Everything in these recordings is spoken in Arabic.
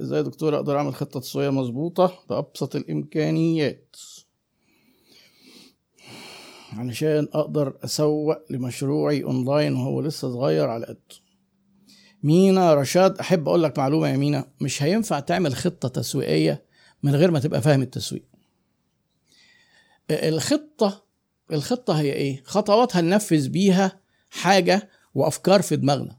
إزاي يا دكتور أقدر أعمل خطة تسويقيه مظبوطة بأبسط الإمكانيات؟ علشان أقدر أسوق لمشروعي أونلاين وهو لسه صغير على قده. مينا رشاد أحب أقول لك معلومة يا مينا. مش هينفع تعمل خطة تسويقية من غير ما تبقى فاهم التسويق. الخطة الخطة هي إيه؟ خطوات هننفذ بيها حاجة وأفكار في دماغنا.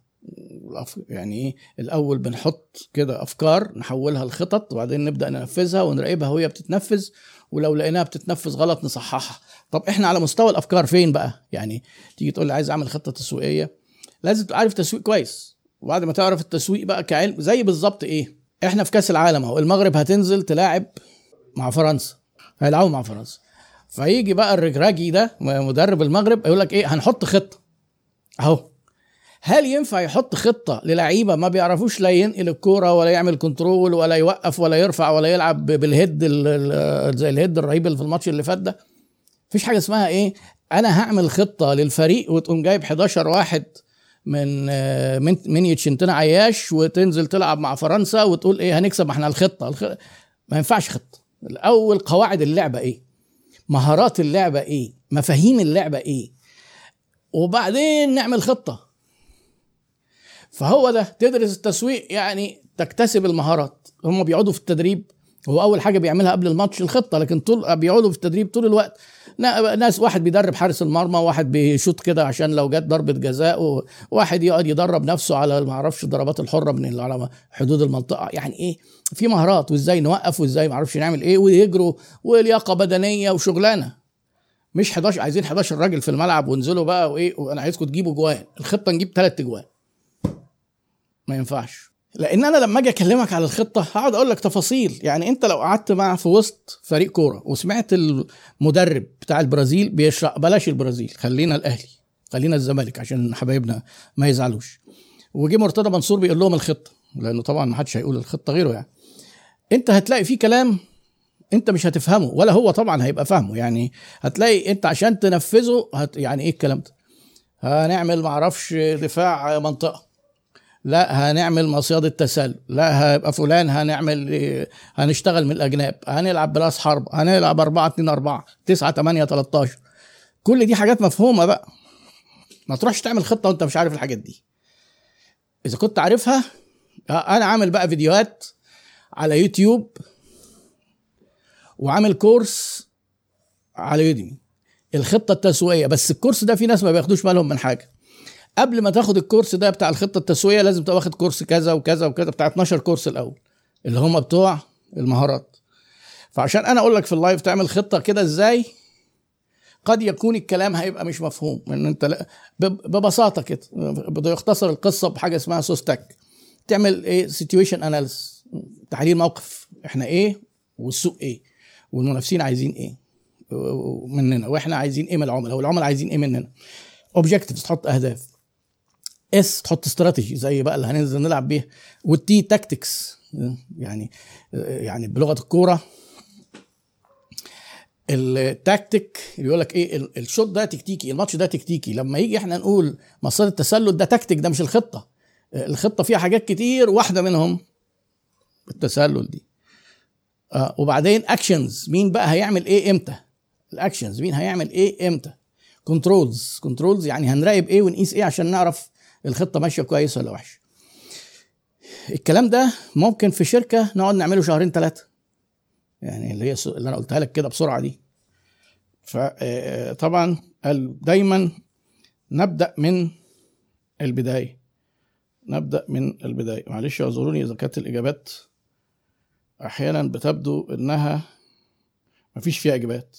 يعني إيه الأول بنحط كده أفكار نحولها لخطط وبعدين نبدأ ننفذها ونراقبها وهي بتتنفذ ولو لقيناها بتتنفذ غلط نصححها. طب إحنا على مستوى الأفكار فين بقى؟ يعني تيجي تقول لي عايز أعمل خطة تسويقية. لازم تبقى عارف تسويق كويس. وبعد ما تعرف التسويق بقى كعلم زي بالظبط إيه إحنا في كأس العالم أهو المغرب هتنزل تلاعب مع فرنسا. هيلعبوا مع فرنسا. فيجي بقى الرجراجي ده مدرب المغرب يقول لك إيه هنحط خطة. أهو. هل ينفع يحط خطة للعيبة ما بيعرفوش لا ينقل الكورة ولا يعمل control ولا يوقف ولا يرفع ولا يلعب بال head زي ال head الرهيب اللي في الماتش اللي فات ده؟ مفيش حاجة اسمها إيه؟ أنا هعمل خطة للفريق وتقوم جايب 11 واحد من من من يتشنتنا عياش وتنزل تلعب مع فرنسا وتقول إيه؟ هنكسب ما إحنا الخطة. الخ... ما ينفعش خطة. الأول قواعد اللعبة إيه؟ مهارات اللعبة إيه؟ مفاهيم اللعبة إيه؟ وبعدين نعمل خطة. فهو ده تدرس التسويق يعني تكتسب المهارات. هم بيقعدوا في التدريب هو أول حاجة بيعملها قبل الماتش الخطة لكن طول بيقعدوا في التدريب طول الوقت. ناس واحد بيدرب حارس المرمى واحد بيشوط كده عشان لو جت ضربة جزاء وواحد يقعد يدرب نفسه على ما أعرفش الضربات الحرة من على حدود المنطقة. يعني إيه؟ في مهارات وإزاي نوقف وإزاي ما أعرفش نعمل إيه ويجروا ولياقة بدنية وشغلانة. مش 11 عايزين 11 راجل في الملعب وانزلوا بقى وإيه وأنا عايزكم تجيبوا جوان. الخطة نجيب ثلاث جوان ما ينفعش. لأن أنا لما أجي أكلمك على الخطة هقعد أقول لك تفاصيل. يعني أنت لو قعدت مع في وسط فريق كورة وسمعت المدرب بتاع البرازيل بيشرح بلاش البرازيل خلينا الأهلي خلينا الزمالك عشان حبايبنا ما يزعلوش. وجي مرتضى منصور بيقول لهم الخطة لأنه طبعا ما حدش هيقول الخطة غيره يعني. أنت هتلاقي فيه كلام أنت مش هتفهمه ولا هو طبعا هيبقى فاهمه. يعني هتلاقي أنت عشان تنفذه هت يعني إيه الكلام ده؟ هنعمل معرفش دفاع منطقة. لا هنعمل مصيدة تسلل لا هيبقى فلان هنعمل هنشتغل من الأجناب. هنلعب براس حرب. هنلعب 4 2 4 9 8 13 كل دي حاجات مفهومة بقى. ما تروحش تعمل خطة وأنت مش عارف الحاجات دي. إذا كنت عارفها أنا عامل بقى فيديوهات على يوتيوب وعامل كورس على Udemy. الخطة التسويقية. بس الكورس ده في ناس ما بياخدوش بالهم من حاجة. قبل ما تاخد الكورس ده بتاع الخطة التسويقية لازم تبقى واخد كورس كذا وكذا وكذا بتاع 12 كورس الأول اللي هم بتوع المهارات. فعشان أنا أقول لك في ال live تعمل خطة كده إزاي قد يكون الكلام هيبقى مش مفهوم إن أنت ببساطة كده بده يختصر القصة بحاجة اسمها SOSTAC تعمل إيه؟ situation analysis تحليل موقف إحنا إيه والسوق إيه والمنافسين عايزين إيه مننا وإحنا عايزين إيه من العملاء والعملاء عايزين إيه مننا. objectives تحط أهداف. S تحط استراتيجي زي بقى اللي هننزل نلعب بيها وال T tactics. يعني يعني بلغة الكورة التاكتيك اللي يقول لك إيه الشوط ده تكتيكي الماتش ده تكتيكي. لما يجي إحنا نقول مسار التسلل ده تكتيك ده مش الخطة. الخطة فيها حاجات كتير واحدة منهم التسلل دي. آه وبعدين actions مين بقى هيعمل إيه إمتى؟ ال actions مين هيعمل إيه إمتى؟ controls controls يعني هنراقب إيه ونقيس إيه عشان نعرف الخطة ماشية كويس ولا وحش. الكلام ده ممكن في شركة نقعد نعمله شهرين ثلاثة يعني اللي هي اللي أنا قلتها لك كده بسرعة دي. فطبعا دايما نبدأ من البداية. نبدأ من البداية. معلش اعذروني إذا كانت الإجابات أحيانا بتبدو إنها مفيش فيها إجابات.